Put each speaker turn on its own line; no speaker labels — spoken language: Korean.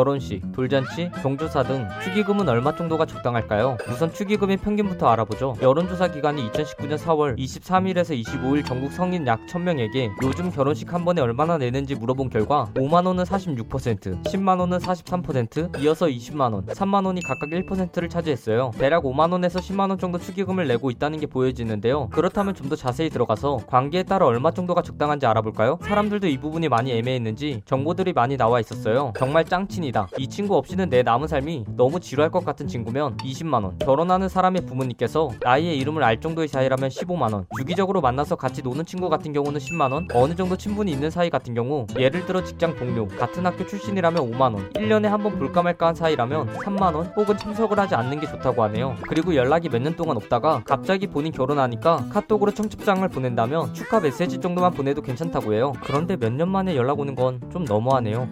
결혼식, 돌잔치, 경조사 등 축의금은 얼마 정도가 적당할까요? 우선 축의금의 평균부터 알아보죠. 여론조사 기간이 2019년 4월 23일에서 25일 전국 성인 약 1000명에게 요즘 결혼식 한 번에 얼마나 내는지 물어본 결과 5만원은 46%, 10만원은 43%, 이어서 20만원, 3만원이 각각 1%를 차지했어요. 대략 5만원에서 10만원 정도 축의금을 내고 있다는 게 보여지는데요. 그렇다면 좀 더 자세히 들어가서 관계에 따라 얼마 정도가 적당한지 알아볼까요? 사람들도 이 부분이 많이 애매했는지 정보들이 많이 나와 있었어요. 정말 짱친 이다. 이 친구 없이는 내 남은 삶이 너무 지루할 것 같은 친구면 20만원. 결혼하는 사람의 부모님께서 나이의 이름을 알 정도의 사이라면 15만원. 주기적으로 만나서 같이 노는 친구 같은 경우는 10만원. 어느 정도 친분이 있는 사이 같은 경우 예를 들어 직장 동료, 같은 학교 출신이라면 5만원. 1년에 한 번 볼까 말까 한 사이라면 3만원 혹은 참석을 하지 않는 게 좋다고 하네요. 그리고 연락이 몇 년 동안 없다가 갑자기 본인 결혼하니까 카톡으로 청첩장을 보낸다면 축하 메시지 정도만 보내도 괜찮다고 해요. 그런데 몇 년 만에 연락 오는 건 좀 너무하네요.